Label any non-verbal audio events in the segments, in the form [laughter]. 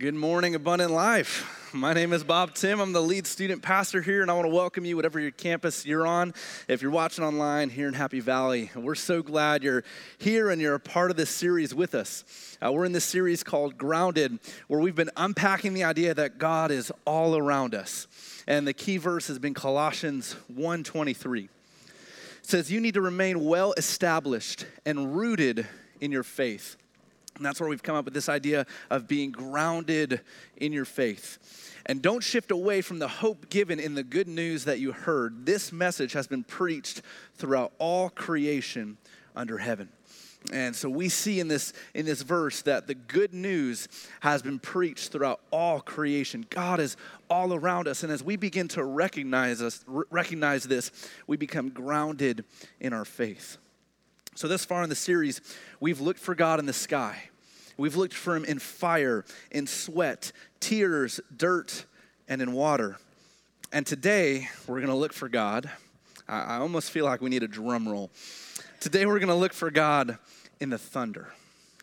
Good morning, Abundant Life. My name is Bob Timm. I'm the lead student pastor here, and I want to welcome you, whatever your campus you're on. If you're watching online here in Happy Valley, we're so glad you're here and you're a part of this series with us. Uh, we're in this series called Grounded, where we've been unpacking the idea that God is all around us. And the key verse has been Colossians 1:23. It says, "You need to remain well established and rooted in your faith." And that's where we've come up with this idea of being grounded in your faith. And don't shift away from the hope given in the good news that you heard. This message has been preached throughout all creation under heaven. And so we see in this in this verse that the good news has been preached throughout all creation. God is all around us and as we begin to recognize us recognize this, we become grounded in our faith. So this far in the series, we've looked for God in the sky. We've looked for him in fire, in sweat, tears, dirt, and in water. And today, we're going to look for God. I, I almost feel like we need a drum roll. Today, we're going to look for God in the thunder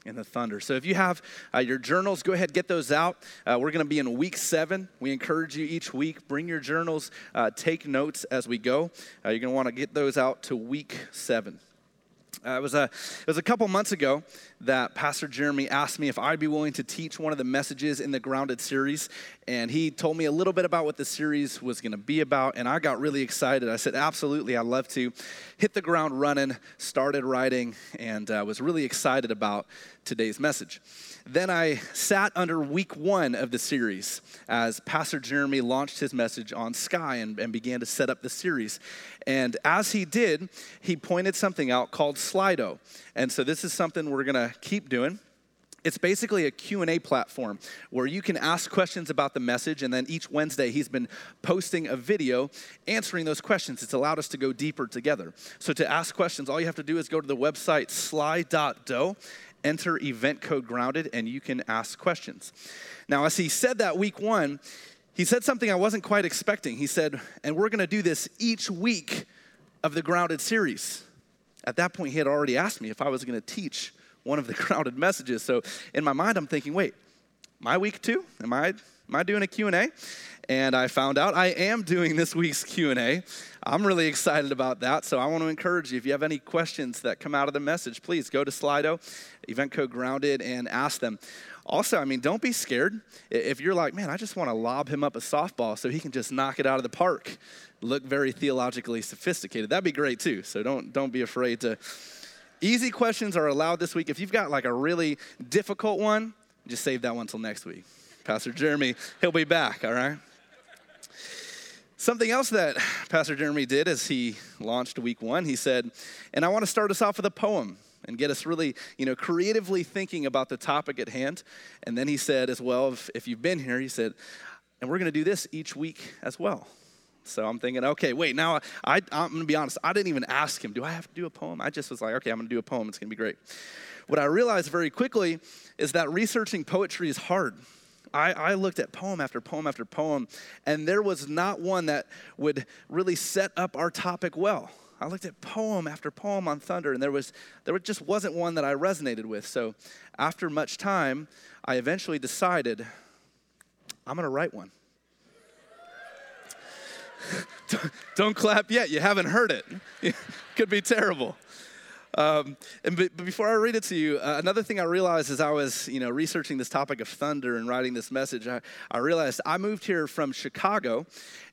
in the thunder. So if you have uh, your journals, go ahead, get those out. Uh, we're going to be in week seven. We encourage you each week, bring your journals, uh, take notes as we go. Uh, you're going to want to get those out to week seven. Uh, it, was a, it was a couple months ago that Pastor Jeremy asked me if I'd be willing to teach one of the messages in the Grounded series. And he told me a little bit about what the series was going to be about. And I got really excited. I said, Absolutely, I'd love to. Hit the ground running, started writing, and uh, was really excited about today's message. Then I sat under week one of the series as Pastor Jeremy launched his message on Sky and, and began to set up the series. And as he did, he pointed something out called Slido. And so this is something we're going to keep doing it's basically a q&a platform where you can ask questions about the message and then each wednesday he's been posting a video answering those questions it's allowed us to go deeper together so to ask questions all you have to do is go to the website sli.do enter event code grounded and you can ask questions. Now, as he said that week one, he said something I wasn't quite expecting. He said, and we're gonna do this each week of the grounded series. At that point, he had already asked me if I was gonna teach one of the [laughs] grounded messages. So in my mind, I'm thinking, wait, my week two? Am I am I doing a Q&A? And I found out I am doing this week's Q&A. I'm really excited about that. So I want to encourage you if you have any questions that come out of the message, please go to Slido, event code grounded and ask them. Also, I mean, don't be scared. If you're like, man, I just want to lob him up a softball so he can just knock it out of the park, look very theologically sophisticated. That'd be great too. So don't don't be afraid to. Easy questions are allowed this week. If you've got like a really difficult one, just save that one till next week. Pastor Jeremy, he'll be back, all right? Something else that Pastor Jeremy did as he launched week one, he said, and I want to start us off with a poem and get us really, you know, creatively thinking about the topic at hand. And then he said as well, if, if you've been here, he said, and we're going to do this each week as well. So I'm thinking, okay, wait, now I, I'm going to be honest. I didn't even ask him, do I have to do a poem? I just was like, okay, I'm going to do a poem. It's going to be great. What I realized very quickly is that researching poetry is hard. I, I, looked at poem after poem after poem, and there was not one that would really set up our topic well. I looked at poem after poem on thunder, and there was there just wasn't one that I resonated with. So, after much time, I eventually decided I'm going to write one. don't, [laughs] don't clap yet. You haven't heard it. [laughs] Could be terrible. Um, and but before I read it to you, uh, another thing I realized as I was, you know, researching this topic of thunder and writing this message, I, I realized I moved here from Chicago,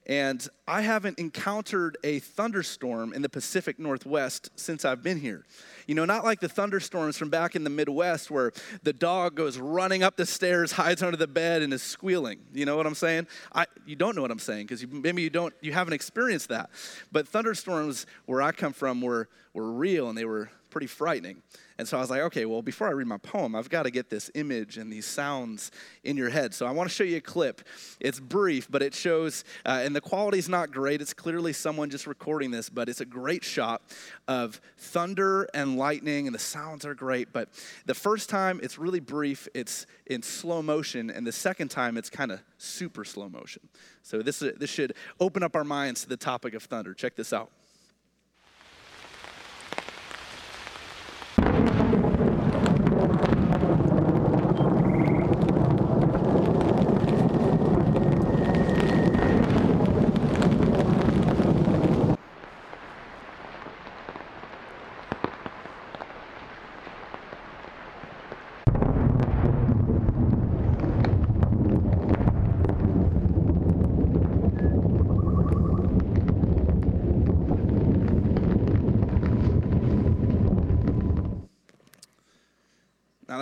and I haven't encountered a thunderstorm in the Pacific Northwest since I've been here. You know, not like the thunderstorms from back in the Midwest where the dog goes running up the stairs, hides under the bed, and is squealing. You know what I'm saying? I, you don't know what I'm saying because maybe you don't, you haven't experienced that. But thunderstorms where I come from were, were real and they were pretty frightening. And so I was like, okay, well, before I read my poem, I've got to get this image and these sounds in your head. So I want to show you a clip. It's brief, but it shows, uh, and the quality's not great. It's clearly someone just recording this, but it's a great shot of thunder and lightning, and the sounds are great. But the first time, it's really brief, it's in slow motion, and the second time, it's kind of super slow motion. So this, this should open up our minds to the topic of thunder. Check this out.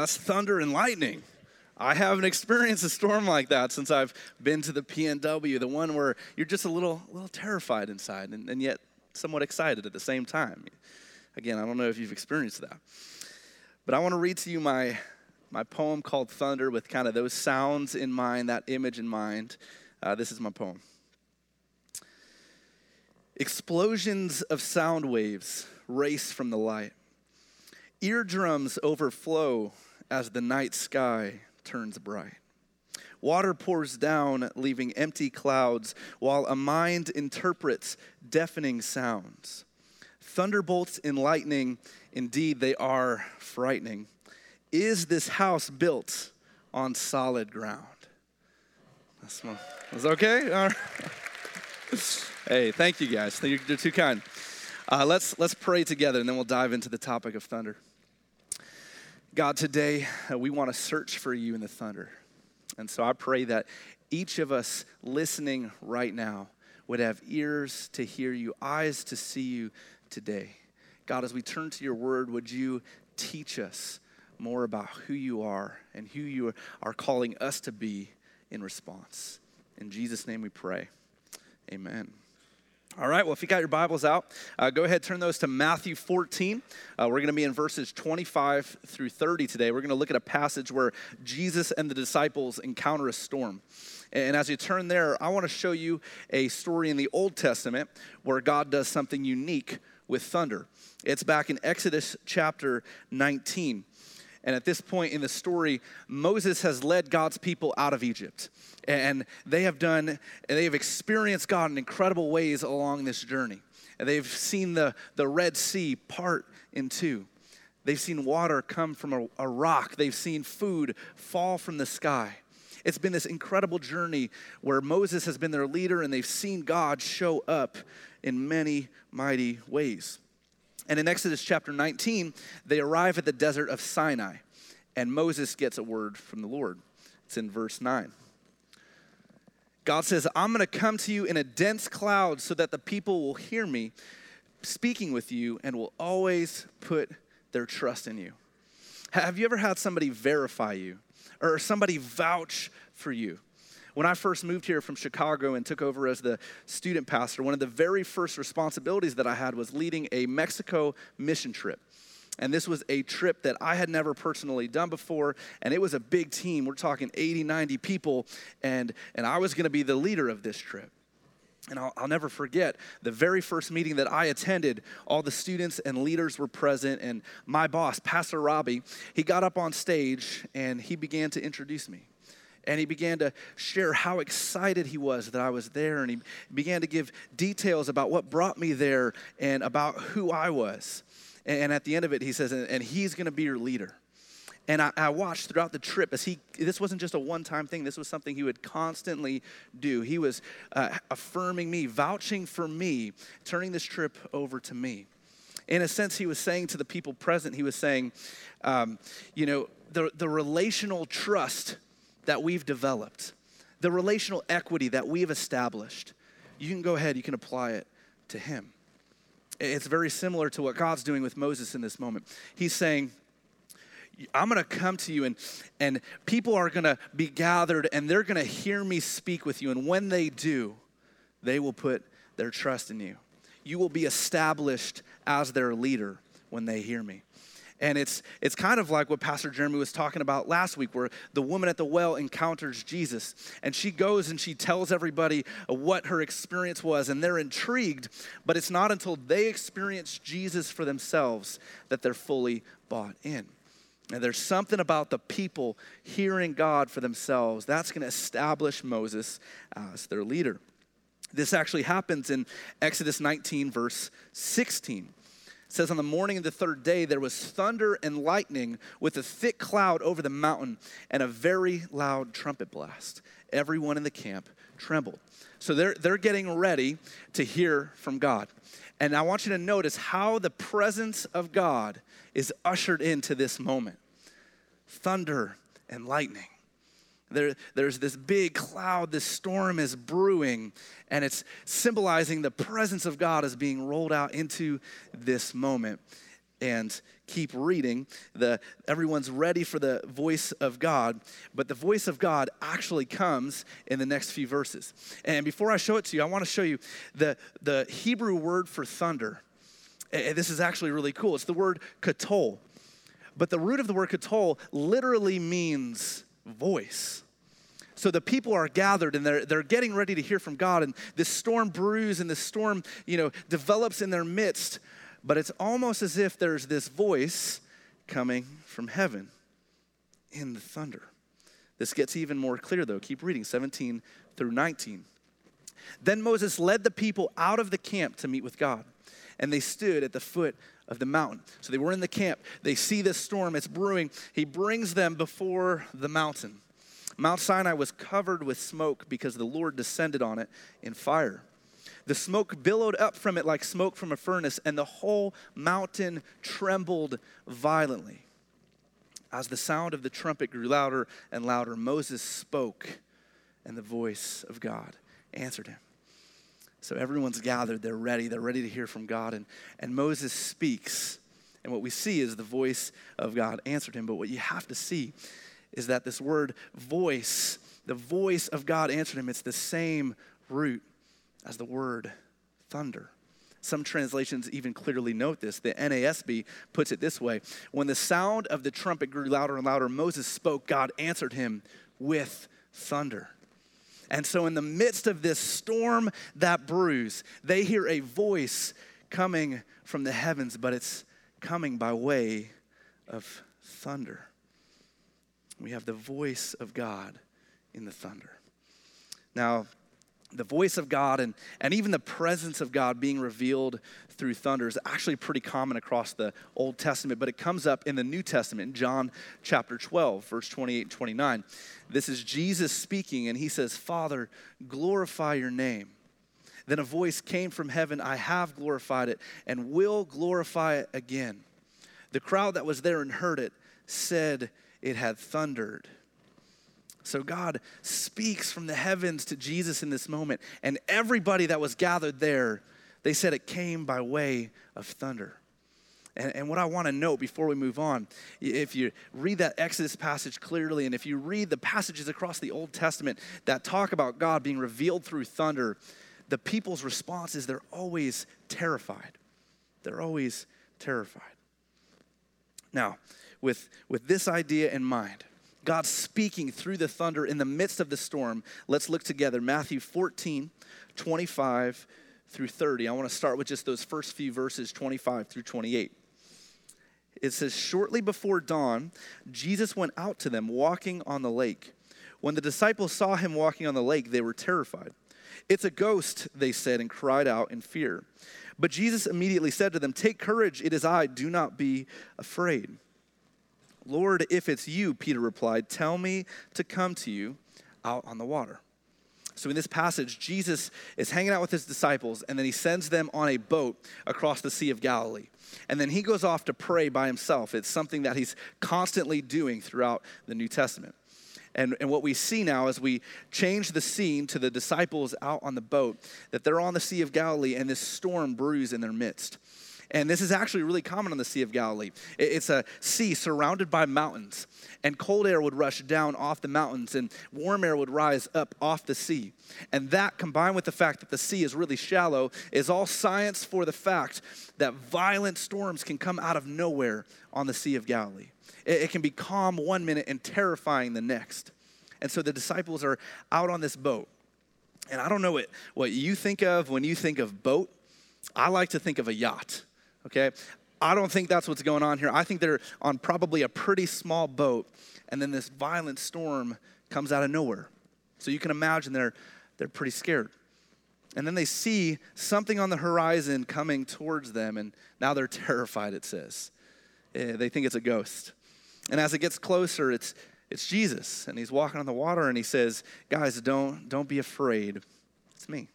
That's thunder and lightning. I haven't experienced a storm like that since I've been to the PNW, the one where you're just a little, little terrified inside and, and yet somewhat excited at the same time. Again, I don't know if you've experienced that. But I want to read to you my, my poem called Thunder with kind of those sounds in mind, that image in mind. Uh, this is my poem. Explosions of sound waves race from the light. Eardrums overflow as the night sky turns bright. Water pours down, leaving empty clouds, while a mind interprets deafening sounds. Thunderbolts and lightning, indeed, they are frightening. Is this house built on solid ground? That's, my, okay? [laughs] All right. hey, thank you guys. You're, you're too kind. Uh, let's, let's pray together and then we'll dive into the topic of thunder. God, today uh, we want to search for you in the thunder. And so I pray that each of us listening right now would have ears to hear you, eyes to see you today. God, as we turn to your word, would you teach us more about who you are and who you are calling us to be in response? In Jesus' name we pray. Amen. All right, well, if you got your Bibles out, uh, go ahead, turn those to Matthew 14. Uh, we're going to be in verses 25 through 30 today. We're going to look at a passage where Jesus and the disciples encounter a storm. And as you turn there, I want to show you a story in the Old Testament where God does something unique with thunder. It's back in Exodus chapter 19. And at this point in the story, Moses has led God's people out of Egypt. And they have done, and they have experienced God in incredible ways along this journey. And they've seen the, the Red Sea part in two. They've seen water come from a, a rock. They've seen food fall from the sky. It's been this incredible journey where Moses has been their leader and they've seen God show up in many mighty ways. And in Exodus chapter 19, they arrive at the desert of Sinai, and Moses gets a word from the Lord. It's in verse 9. God says, I'm going to come to you in a dense cloud so that the people will hear me speaking with you and will always put their trust in you. Have you ever had somebody verify you or somebody vouch for you? When I first moved here from Chicago and took over as the student pastor, one of the very first responsibilities that I had was leading a Mexico mission trip. And this was a trip that I had never personally done before. And it was a big team. We're talking 80, 90 people. And, and I was going to be the leader of this trip. And I'll, I'll, never forget the very first meeting that I attended, all the students and leaders were present. And my boss, Pastor Robbie, he got up on stage and he began to introduce me and he began to share how excited he was that I was there. And he began to give details about what brought me there and about who I was. And at the end of it, he says, and he's going to be your leader. And I, I, watched throughout the trip as he, this wasn't just a one time thing, this was something he would constantly do. He was uh, affirming me, vouching for me, turning this trip over to me. In a sense, he was saying to the people present, he was saying, um, you know, the, the relational trust that we've developed, the relational equity that we've established, you can go ahead, you can apply it to him. It's very similar to what God's doing with Moses in this moment. He's saying, I'm going to come to you and and people are going to be gathered and they're going to hear me speak with you and when they do, they will put their trust in you. You will be established as their leader when they hear me. And it's, it's kind of like what Pastor Jeremy was talking about last week, where the woman at the well encounters Jesus. And she goes and she tells everybody what her experience was, and they're intrigued. But it's not until they experience Jesus for themselves that they're fully bought in. And there's something about the people hearing God for themselves that's going to establish Moses as their leader. This actually happens in Exodus 19, verse 16 says, On the morning of the third day, there was thunder and lightning with a thick cloud over the mountain and a very loud trumpet blast. Everyone in the camp trembled. So they're, they're getting ready to hear from God. And I want you to notice how the presence of God is ushered into this moment thunder and lightning. There, there's this big cloud, this storm is brewing, and it's symbolizing the presence of God as being rolled out into this moment. and keep reading. The, everyone's ready for the voice of God, but the voice of God actually comes in the next few verses. And before I show it to you, I want to show you the, the Hebrew word for thunder. And this is actually really cool. It's the word katol. But the root of the word katol literally means voice. So the people are gathered and they're, they're getting ready to hear from God. And this storm brews and this storm, you know, develops in their midst. But it's almost as if there's this voice coming from heaven in the thunder. This gets even more clear though. Keep reading 17 through 19. Then Moses led the people out of the camp to meet with God, and they stood at the foot of the mountain. So they were in the camp. They see this storm, it's brewing. He brings them before the mountain. Mount Sinai was covered with smoke because the Lord descended on it in fire. The smoke billowed up from it like smoke from a furnace, and the whole mountain trembled violently. As the sound of the trumpet grew louder and louder, Moses spoke, and the voice of God answered him. So everyone's gathered, they're ready, they're ready to hear from God, and, and Moses speaks. And what we see is the voice of God answered him. But what you have to see is that this word voice, the voice of God answered him, it's the same root as the word thunder. Some translations even clearly note this. The NASB puts it this way When the sound of the trumpet grew louder and louder, Moses spoke, God answered him with thunder. And so, in the midst of this storm that brews, they hear a voice coming from the heavens, but it's coming by way of thunder. We have the voice of God in the thunder. Now, the voice of God and, and even the presence of God being revealed through thunder is actually pretty common across the Old Testament, but it comes up in the New Testament in John chapter 12, verse 28 and 29. This is Jesus speaking, and he says, Father, glorify your name. Then a voice came from heaven I have glorified it and will glorify it again. The crowd that was there and heard it said it had thundered. So God speaks from the heavens to Jesus in this moment, and everybody that was gathered there, they said it came by way of thunder. And, and what I want to note before we move on, if you read that Exodus passage clearly, and if you read the passages across the Old Testament that talk about God being revealed through thunder, the people's response is they're always terrified. They're always terrified. Now, with, with this idea in mind, God speaking through the thunder in the midst of the storm. Let's look together. Matthew 14, 25 through 30. I want to start with just those first few verses, 25 through 28. It says, Shortly before dawn, Jesus went out to them walking on the lake. When the disciples saw him walking on the lake, they were terrified. It's a ghost, they said, and cried out in fear. But Jesus immediately said to them, Take courage, it is I, do not be afraid. Lord, if it's you, Peter replied, tell me to come to you out on the water. So, in this passage, Jesus is hanging out with his disciples, and then he sends them on a boat across the Sea of Galilee. And then he goes off to pray by himself. It's something that he's constantly doing throughout the New Testament. And, and what we see now as we change the scene to the disciples out on the boat, that they're on the Sea of Galilee and this storm brews in their midst. And this is actually really common on the Sea of Galilee. It's a sea surrounded by mountains, and cold air would rush down off the mountains, and warm air would rise up off the sea. And that, combined with the fact that the sea is really shallow, is all science for the fact that violent storms can come out of nowhere on the Sea of Galilee. It can be calm one minute and terrifying the next. And so the disciples are out on this boat. And I don't know what, what you think of when you think of boat. I like to think of a yacht okay? I don't think that's what's going on here. I think they're on probably a pretty small boat, and then this violent storm comes out of nowhere. So you can imagine they're, they're pretty scared. And then they see something on the horizon coming towards them, and now they're [laughs] terrified, it says. Eh, they think it's a ghost. And as it gets closer, it's, it's Jesus, and he's walking on the water, and he says, Guys, don't, don't be afraid. It's me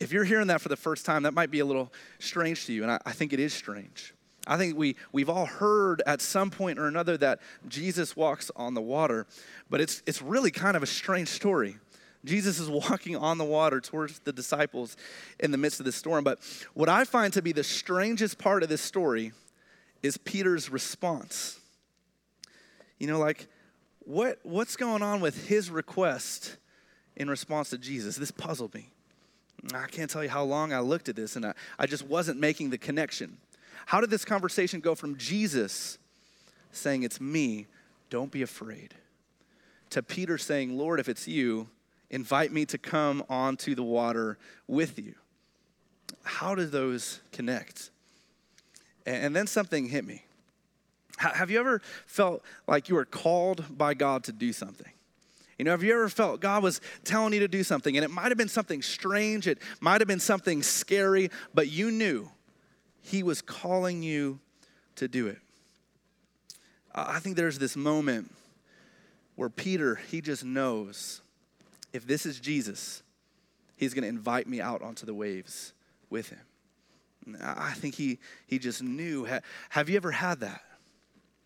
if you're hearing that for the first time, that might be a little strange to you, and I, I, think it is strange. I think we, we've all heard at some point or another that Jesus walks on the water, but it's, it's really kind of a strange story. Jesus is [laughs] walking on the water towards the disciples in the midst of this storm. But what I find to be the strangest part of this story is Peter's response. You know, like, what, what's going on with his request in response to Jesus? This puzzled me. I can't tell you how long I looked at this and I, I just wasn't making the connection. How did this conversation go from Jesus saying, It's me, don't be afraid, to Peter saying, Lord, if it's you, invite me to come onto the water with you? How do those connect? And then something hit me. Have you ever felt like you were called by God to do something? You know, have you ever felt God was telling you to do something and it might have been something strange, it might have been something scary, but you knew He was calling you to do it? I think there's this moment where Peter, he just knows if this is Jesus, he's going to invite me out onto the waves with him. I think he, he just knew. Have you ever had that?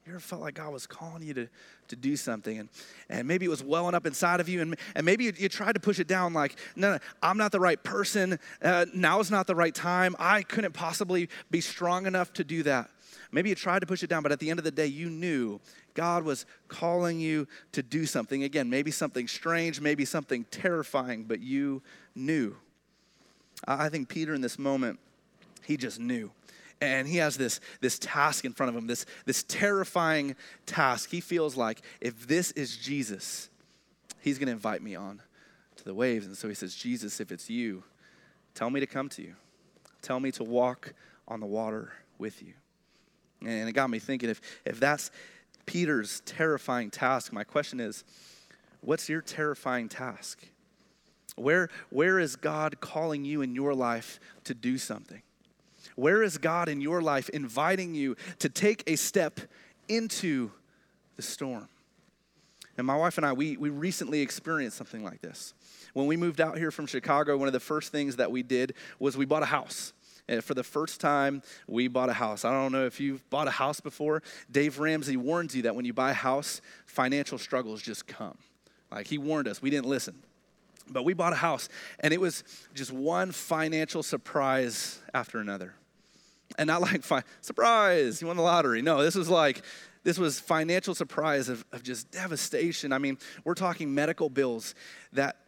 You ever felt like God was calling you to, to do something and, and maybe it was welling up inside of you and, and maybe you, you tried to push it down like, no, no I'm not the right person. Uh, now is not the right time. I couldn't possibly be strong enough to do that. Maybe you tried to push it down, but at the end of the day, you knew God was calling you to do something. Again, maybe something strange, maybe something terrifying, but you knew. I think Peter in this moment, he just knew and he has this, this task in front of him, this, this terrifying task. He feels like if this is Jesus, he's going to invite me on to the waves. And so he says, Jesus, if it's you, tell me to come to you. Tell me to walk on the water with you. And it got me thinking if, if that's Peter's terrifying task, my question is, what's your terrifying task? Where, where is God calling you in your life to do something? Where is God in your life inviting you to take a step into the storm? And my wife and I, we, we recently experienced something like this. When we moved out here from Chicago, one of the first things that we did was we bought a house. And for the first time, we bought a house. I don't know if you've bought a house before. Dave Ramsey warns you that when you buy a house, financial struggles just come. Like he warned us, we didn't listen. But we bought a house, and it was just one financial surprise after another. And not like, fi- surprise, you won the lottery. No, this was like, this was financial surprise of, of just devastation. I mean, we're talking medical bills that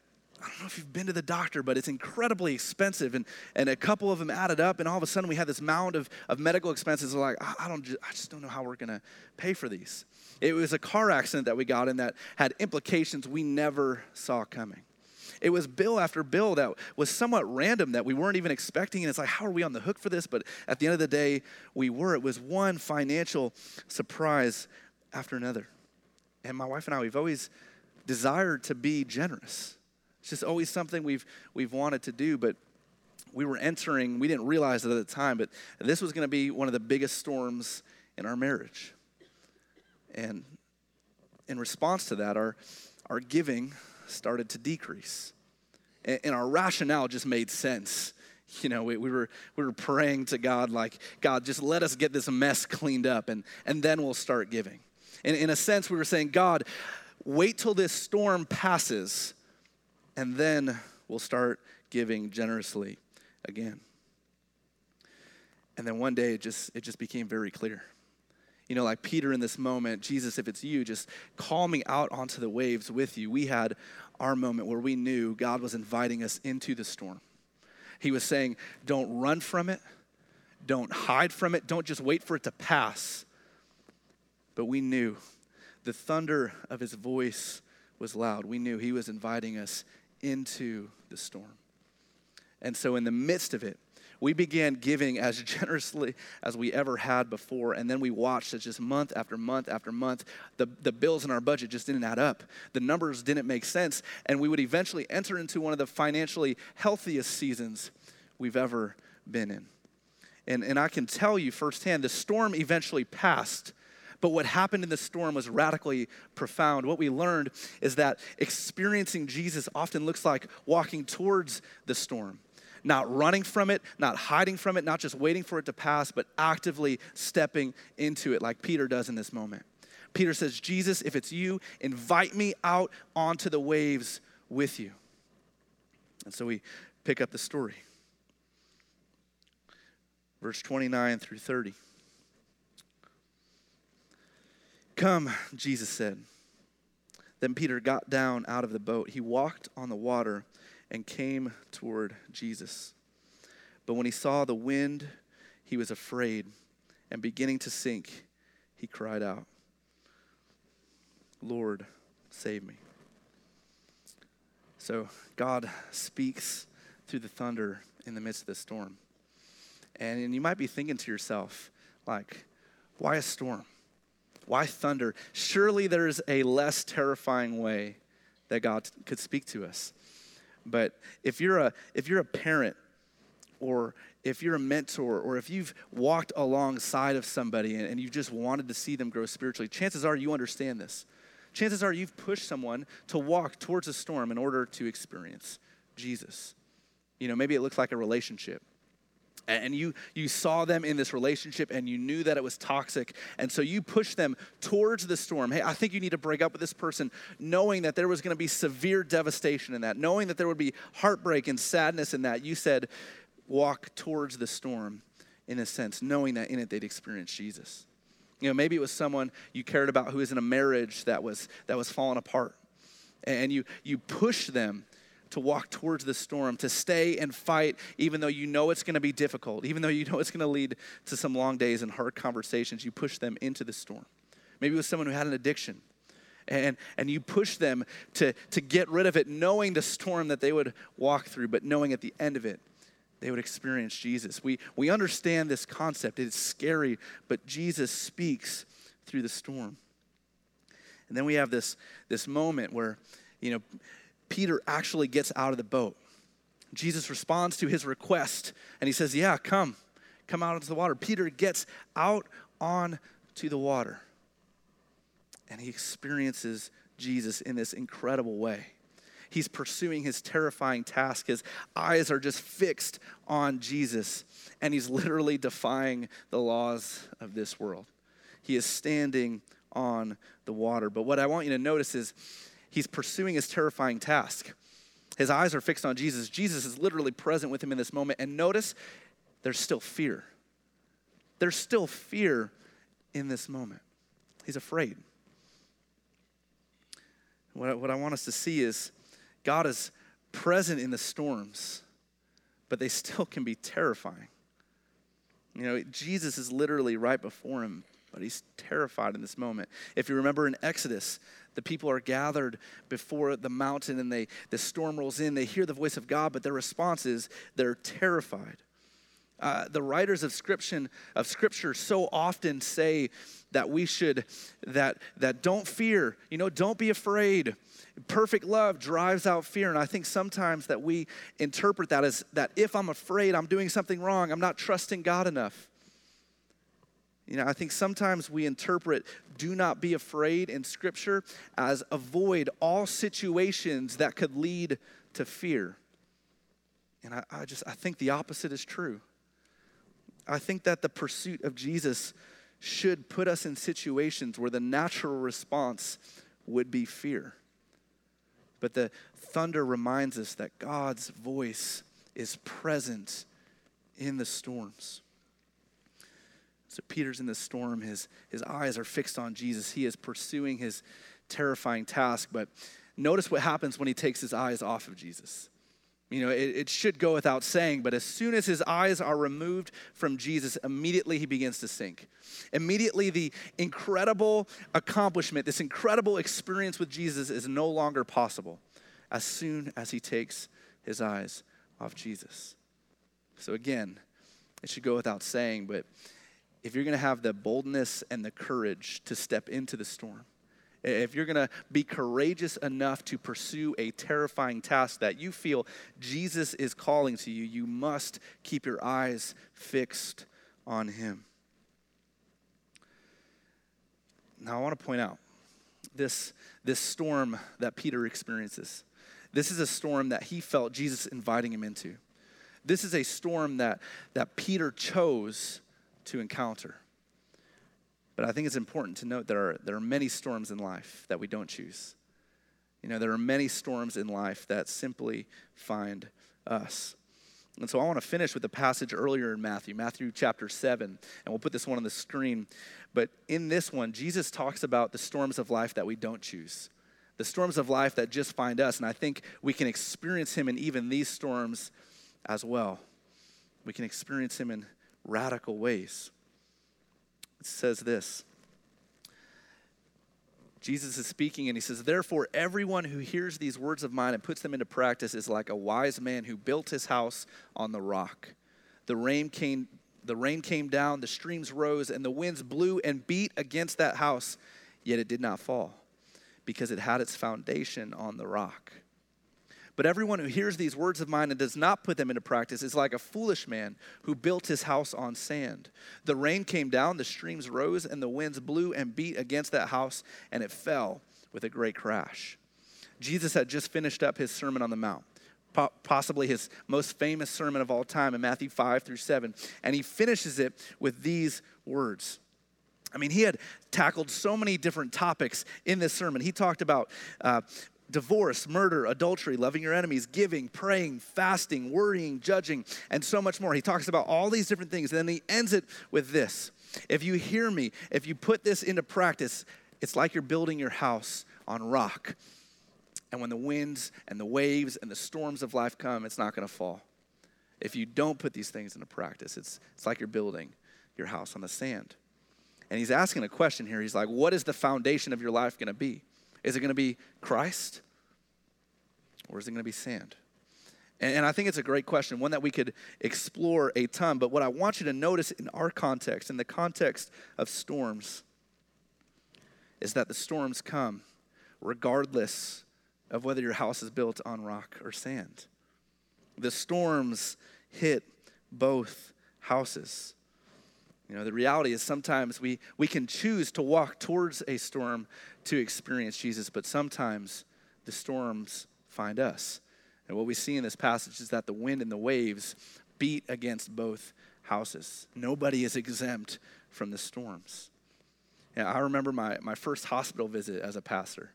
I don't know if you've been to the doctor, but it's incredibly expensive. And, and a couple of them added up, and all of a sudden we had this mound of, of medical expenses. We're like, I, don't, I just don't know how we're going to pay for these. It was a car accident that we got in that had implications we never saw coming. It was bill after bill that was somewhat random that we weren't even expecting. And it's like, how are we on the hook for this? But at the end of the day, we were. It was one financial surprise after another. And my wife and I, we've always desired to be generous. It's just always something we've, we've wanted to do, but we were entering, we didn't realize it at the time, but this was going to be one of the biggest storms in our marriage. And in response to that, our, our giving started to decrease. And, and our rationale just made sense. You know, we, we, were, we were praying to God, like, God, just let us get this mess cleaned up, and, and then we'll start giving. And in a sense, we were saying, God, wait till this storm passes, and then we'll start giving generously again. And then one day it just it just became very clear you know, like Peter in this moment, Jesus, if it's you, just call me out onto the waves with you. We had our moment where we knew God was inviting us into the storm. He was saying, don't run from it, don't hide from it, don't just wait for it to pass. But we knew the thunder of his voice was loud. We knew he was inviting us into the storm. And so, in the midst of it, we began giving as [laughs] generously as we ever had before. And then we watched as just month after month after month, the, the bills in our budget just didn't add up. The numbers didn't make sense. And we would eventually enter into one of the financially healthiest seasons we've ever been in. And, and I can tell you firsthand, the storm eventually passed. But what happened in the storm was radically profound. What we learned is that experiencing Jesus often looks like walking towards the storm not running from it, not hiding from it, not just waiting for it to pass, but actively stepping into it like Peter does in this moment. Peter says, Jesus, if it's you, invite me out onto the waves with you. And so we pick up the story. Verse 29 through 30. Come, Jesus said. Then Peter got down out of the boat. He walked on the water and came toward Jesus. But when he saw the wind, he was afraid, and beginning to sink, he cried out, Lord, save me. So God speaks through the thunder in the midst of the storm. And, and you might be thinking to yourself, like, why a storm? Why thunder? Surely there's a less terrifying way that God could speak to us. But if you're a if you're a parent or if you're a mentor or if you've walked alongside of somebody and, and you just wanted to see them grow spiritually, chances are you understand this. Chances are you've pushed someone to walk towards a storm in order to experience Jesus. You know, maybe it looks like a relationship and you you saw them in this relationship and you knew that it was toxic. And so you pushed them towards the storm. Hey i think you need to break up with this person knowing that there was going to be severe devastation in that knowing that there would be heartbreak and sadness in that. You said walk towards the storm in a sense knowing that in it they'd experience jesus. You know maybe it was someone you cared about who was in a marriage that was that was falling apart. And you you pushed them to walk towards the storm, to stay and fight, even though you know it's going to be difficult, even though you know it's going to lead to some long days and hard conversations, you push them into the storm. Maybe it was someone who had an addiction. And, and you push them to, to get rid of it, knowing the storm that they would walk through, but knowing at the end of it, they would experience Jesus. We, we understand this concept. It's scary, but Jesus speaks through the storm. And then we have this, this moment where, you know, Peter actually gets out of the boat. Jesus responds to his request and he says, Yeah, come, come out into the water. Peter gets out on to the water and he experiences Jesus in this incredible way. He's pursuing his terrifying task. His eyes are just fixed on Jesus, and he's literally defying the laws of this world. He is standing on the water. But what I want you to notice is he's pursuing his terrifying task. His eyes are fixed on Jesus. Jesus is literally present with him in this moment. And notice there's still fear. There's still fear in this moment. He's afraid. What I, what I want us to see is God is present in the storms, but they still can be terrifying. You know, Jesus is literally right before him, but he's terrified in this moment. If you remember in Exodus, the people are gathered before the mountain and they, the storm rolls in. They hear the voice of God, but their response is they're terrified. Uh, the writers of scripture, of scripture so often say that we should that that don't fear you know don't be afraid perfect love drives out fear and i think sometimes that we interpret that as that if i'm afraid i'm doing something wrong i'm not trusting god enough you know, I think sometimes we interpret do not be afraid in Scripture as avoid all situations that could lead to fear. And I, I, just I think the opposite is true. I think that the pursuit of Jesus should put us in situations where the natural response would be fear. But the thunder reminds us that God's voice is present in the storms. So Peter's in the storm. His, his eyes are fixed on Jesus. He is pursuing his terrifying task. But notice what happens when he takes his eyes off of Jesus. You know, it, it, should go without saying, but as soon as his eyes are removed from Jesus, immediately he begins to sink. Immediately, the incredible accomplishment, this incredible experience with Jesus is no longer possible as soon as he takes his eyes off Jesus. So, again, it should go without saying, but if you're going to have the boldness and the courage to step into the storm, if you're going to be courageous enough to pursue a terrifying task that you feel Jesus is calling to you, you must keep your eyes fixed on Him. Now, I want to point out this, this storm that Peter experiences. This is a storm that he felt Jesus inviting him into. This is a storm that, that Peter chose to encounter. But I think it's important to note there are, there are many storms in life that we don't choose. You know, there are many storms in life that simply find us. And so I want to finish with a passage earlier in Matthew, Matthew chapter 7, and we'll put this one on the screen. But in this one, Jesus talks about the storms of life that we don't choose, the storms of life that just find us. And I think we can experience him in even these storms as well. We can experience him in radical ways. It says this Jesus is speaking and he says, Therefore, everyone who hears these words of mine and puts them into practice is like a wise man who built his house on the rock. The rain came, the rain came down, the streams rose, and the winds blew and beat against that house, yet it did not fall, because it had its foundation on the rock. But everyone who hears these words of mine and does not put them into practice is like a foolish man who built his house on sand. The rain came down, the streams rose, and the winds blew and beat against that house, and it fell with a great crash. Jesus had just finished up his Sermon on the Mount possibly his most famous sermon of all time in Matthew 5 through 7. And he finishes it with these words. I mean, he had tackled so many different topics in this sermon. He talked about uh, divorce, murder, adultery, loving your enemies, giving, praying, fasting, worrying, judging, and so much more. He talks about all these different things. And then he ends it with this If you hear me, if you put this into practice, it's like you're building your house on rock. And when the winds and the waves and the storms of life come, it's not going to fall. If you don't put these things into practice, it's, it's like you're building your house on the sand. And he's asking a question here. He's like, What is the foundation of your life going to be? Is it going to be Christ or is it going to be sand? And, I think it's a great question, one that we could explore a ton. But what I want you to notice in our context, in the context of storms, is that the storms come regardless of whether your house is built on rock or sand. The storms hit both houses. You know, the reality is sometimes we, we can choose to walk towards a storm to experience Jesus, but sometimes the storms find us. And what we see in this passage is that the wind and the waves beat against both houses. Nobody is exempt from the storms. And I remember my, my first hospital visit as a pastor.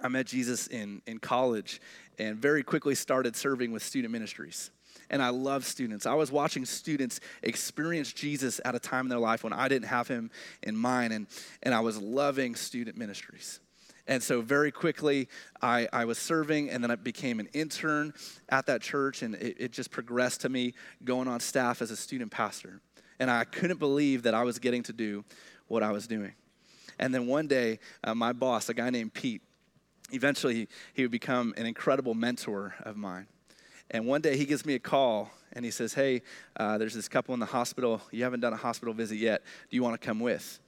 I met Jesus in, in college and very quickly started serving with student ministries and I love students. I was watching students experience Jesus at a time in their life when I didn't have him in mind, and, and I was loving student ministries. And so, very quickly, I, I was serving, and then I became an intern at that church, and it, it just progressed to me going on staff as a student pastor. And I couldn't believe that I was getting to do what I was doing. And then one day, uh, my boss, a guy named Pete, eventually he would become an incredible mentor of mine. And one day he gives me a call and he says, Hey, uh, there's this couple in the hospital. You haven't done a hospital visit yet. Do you want to come with?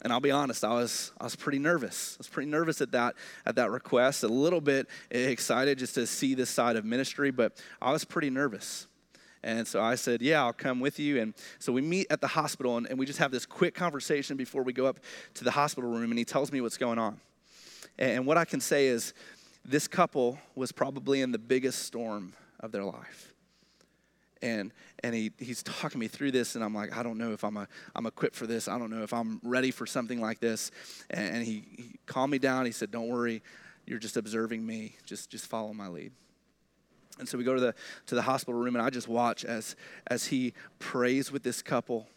And I'll be honest, I was, I was pretty nervous. I was pretty nervous at that, at that request, a little bit excited just to see this side of ministry, but I was pretty nervous. And so I said, Yeah, I'll come with you. And so we meet at the hospital and, and we just have this quick conversation before we go up to the hospital room. And he tells me what's going on. And, and what I can say is, this couple was probably in the biggest storm of their life. And, and he, he's talking me through this, and I'm like, I don't know if I'm, a, I'm equipped for this. I don't know if I'm ready for something like this. And, and he, he calmed me down. He said, Don't worry, you're just observing me. Just, just follow my lead. And so we go to the, to the hospital room, and I just watch as, as he prays with this couple,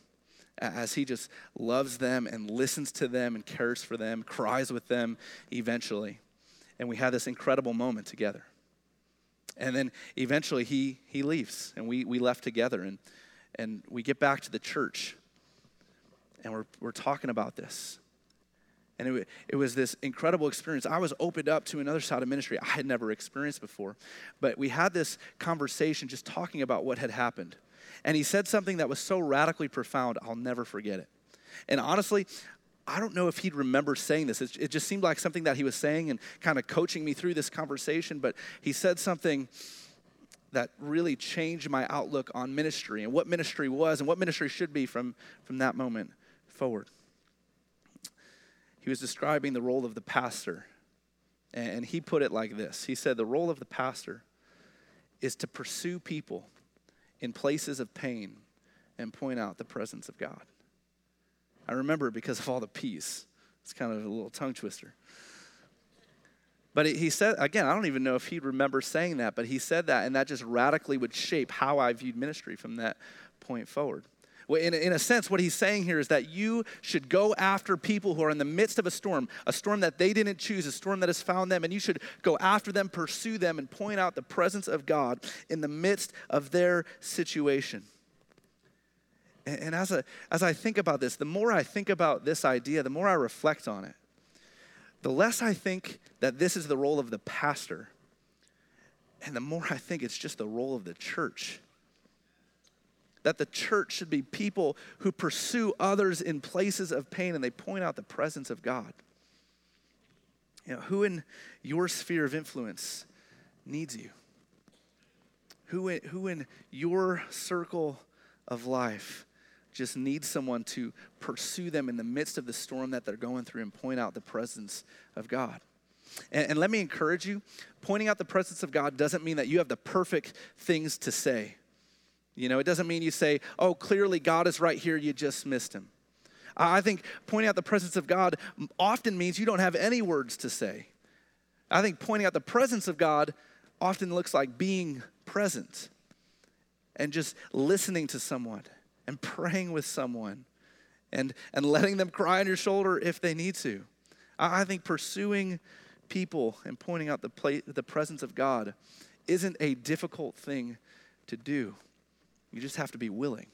as he just loves them and listens to them and cares for them, cries with them eventually. And we have this incredible moment together. And then eventually he, he leaves, and we, we left together. And, and we get back to the church, and we're, we're talking about this. And it, it was this incredible experience. I was opened up to another side of ministry I had never experienced before. But we had this conversation just talking about what had happened. And he said something that was so radically profound, I'll never forget it. And honestly, I don't know if he'd remember saying this. It, just seemed like something that he was saying and kind of coaching me through this conversation, but he said something that really changed my outlook on ministry and what ministry was and what ministry should be from, from that moment forward. He was describing the role of the pastor, and he put it like this He said, The role of the pastor is to pursue people in places of pain and point out the presence of God. I remember it because of all the peace. It's kind of a little tongue twister. But he said, again, I don't even know if he'd remember saying that, but he said that, and that just radically would shape how I viewed ministry from that point forward. Well, in, in a sense, what he's saying here is that you should go after people who are in the midst of a storm, a storm that they didn't choose, a storm that has found them, and you should go after them, pursue them, and point out the presence of God in the midst of their situation. And, as, a, as I think about this, the more I think about this idea, the more I reflect on it the less I think that this is the role of the pastor, and the more I think it's just the role of the church. That the church should be people who pursue others in places of pain and they point out the presence of God. You know, who in your sphere of influence needs you? Who in, who in your circle of life just need someone to pursue them in the midst of the storm that they're going through and point out the presence of God. And, and, let me encourage you pointing out the presence of God doesn't mean that you have the perfect things to say. You know, it doesn't mean you say, oh, clearly God is right here, you just missed him. I think pointing out the presence of God often means you don't have any words to say. I think pointing out the presence of God often looks like being present and just listening to someone and praying with someone and, and letting them cry on your shoulder if they need to. I, think pursuing people and pointing out the, play, the presence of God isn't a difficult thing to do. You just have to be willing.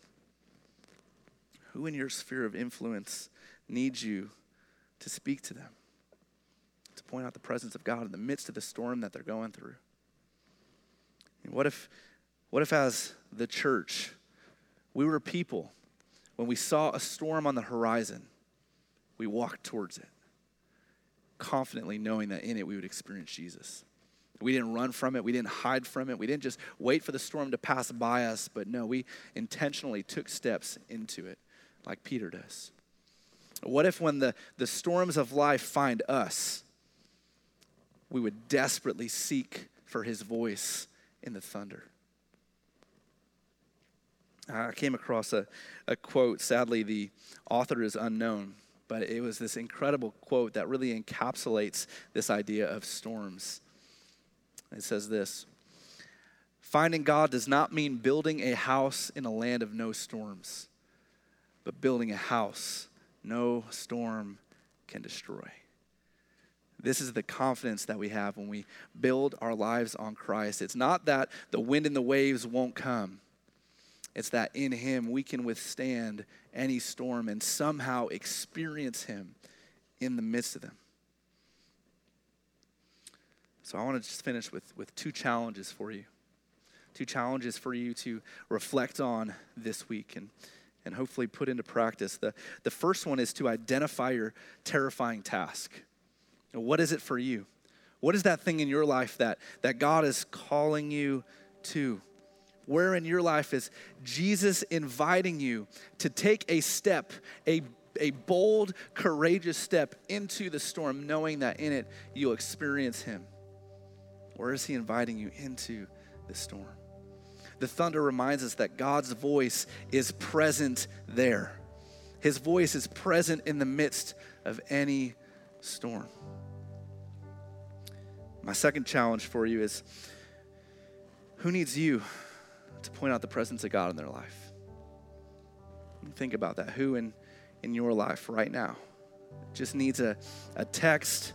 Who in your sphere of influence needs you to speak to them? To point out the presence of God in the midst of the storm that they're going through? And what if, what if as the church, we were people, when we saw a storm on the horizon, we walked towards it, confidently knowing that in it we would experience Jesus. We didn't run from it. We didn't hide from it. We didn't just wait for the storm to pass by us, but no, we intentionally took steps into it, like Peter does. What if, when the, the storms of life find us, we would desperately seek for his voice in the thunder? Uh, I came across a, a quote. Sadly, the author is unknown, but it was this incredible quote that really encapsulates this idea of storms. It says this Finding God does not mean building a house in a land of no storms, but building a house no storm can destroy. This is the confidence that we have when we build our lives on Christ. It's not that the wind and the waves won't come. It's that in Him we can withstand any storm and somehow experience Him in the midst of them. So I want to just finish with, with two challenges for you. Two challenges for you to reflect on this week and, and hopefully put into practice. The, the first one is to identify your terrifying task. What is it for you? What is that thing in your life that, that God is calling you to? Where in your life is Jesus inviting you to take a step, a, a bold, courageous step into the storm, knowing that in it you'll experience Him? Where is He inviting you into the storm? The thunder reminds us that God's voice is present there. His voice is present in the midst of any storm. My second challenge for you is who needs you to point out the presence of God in their life. Think about that. Who in, in your life right now just needs a, a text,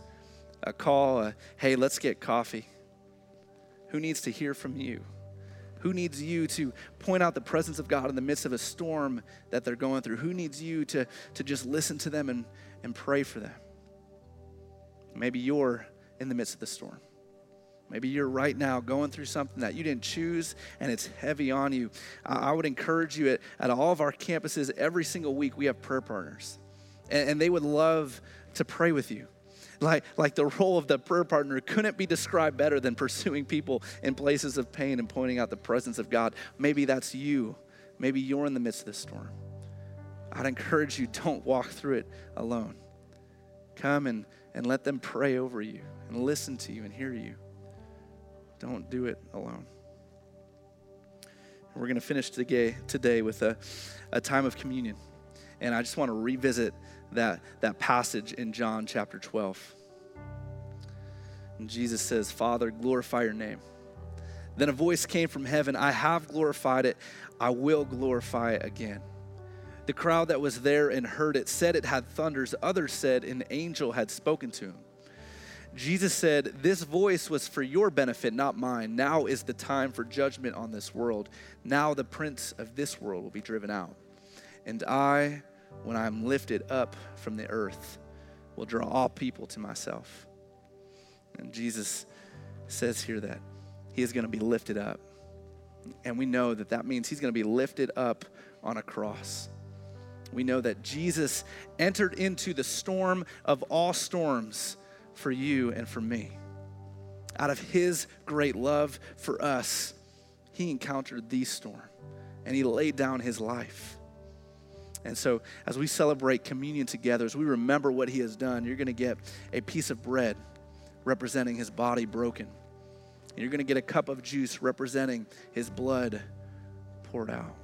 a call, a hey, let's get coffee? Who needs to hear from you? Who needs you to point out the presence of God in the midst of a storm that they're going through? Who needs you to, to just listen to them and, and pray for them? Maybe you're in the midst of the storm. Maybe you're right now going through something that you didn't choose and it's heavy on you. I would encourage you at, at all of our campuses, every single week, we have prayer partners. And, and they would love to pray with you. Like, like the role of the prayer partner couldn't be described better than pursuing people in places of pain and pointing out the presence of God. Maybe that's you. Maybe you're in the midst of this storm. I'd encourage you don't walk through it alone. Come and, and let them pray over you and listen to you and hear you. Don't do it alone. We're going to finish today with a, a time of communion. And I just want to revisit that, that passage in John chapter 12. And Jesus says, Father, glorify your name. Then a voice came from heaven I have glorified it, I will glorify it again. The crowd that was there and heard it said it had thunders. Others said an angel had spoken to him. Jesus said, This voice was for your benefit, not mine. Now is the time for judgment on this world. Now the prince of this world will be driven out. And I, when I am lifted up from the earth, will draw all people to myself. And Jesus says here that he is going to be lifted up. And we know that that means he's going to be lifted up on a cross. We know that Jesus entered into the storm of all storms for you and for me. Out of his great love for us, he encountered the storm and he laid down his life. And so, as we celebrate communion together, as we remember what he has done, you're going to get a piece of bread representing his body broken. And you're going to get a cup of juice representing his blood poured out.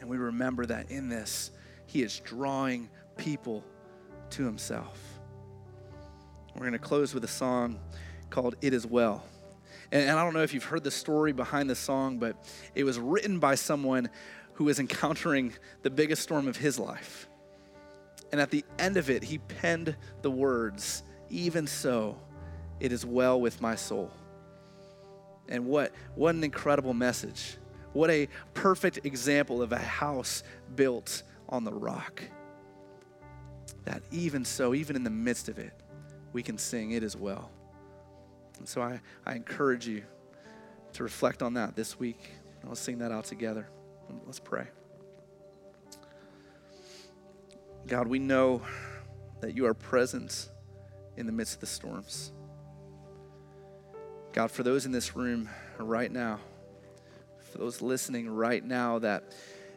And we remember that in this, he is drawing people to himself. We're going to close with a song called It Is Well. And, and I don't know if you've heard the story behind the song, but it was written by someone who was encountering the biggest storm of his life. And at the end of it, he penned the words, Even so, it is well with my soul. And what, what an incredible message. What a perfect example of a house built on the rock. That even so, even in the midst of it, we can sing it as well. And so I, I encourage you to reflect on that this week. let's sing that out together. Let's pray. God, we know that you are present in the midst of the storms. God, for those in this room right now, for those listening right now, that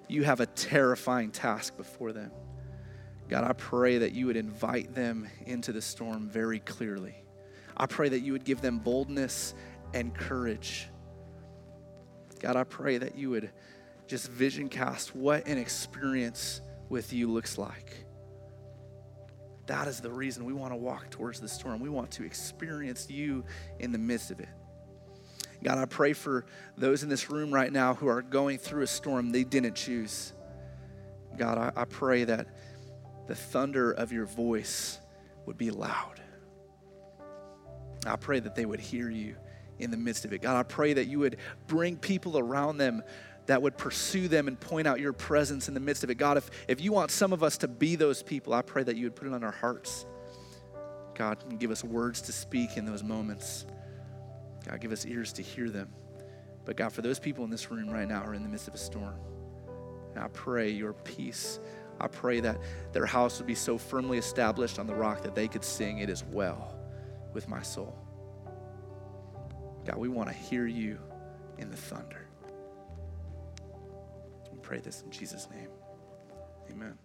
you have a terrifying task before them. God, I pray that you would invite them into the storm very clearly. I pray that you would give them boldness and courage. God, I pray that you would just vision cast what an experience with you looks like. That is the reason we want to walk towards the storm. We want to experience you in the midst of it. God, I pray for those in this room right now who are going through a storm they didn't choose. God, I, I pray that the thunder of your voice would be loud. I pray that they would hear you in the midst of it. God, I pray that you would bring people around them that would pursue them and point out your presence in the midst of it. God, if, if you want some of us to be those people, I pray that you would put it on our hearts. God, and give us words to speak in those moments. God, give us ears to hear them. But God, for those people in this room right now who are in the midst of a storm, I pray your peace I pray that their house would be so firmly established on the rock that they could sing, It is well with my soul. God, we want to hear you in the thunder. We pray this in Jesus' name. Amen.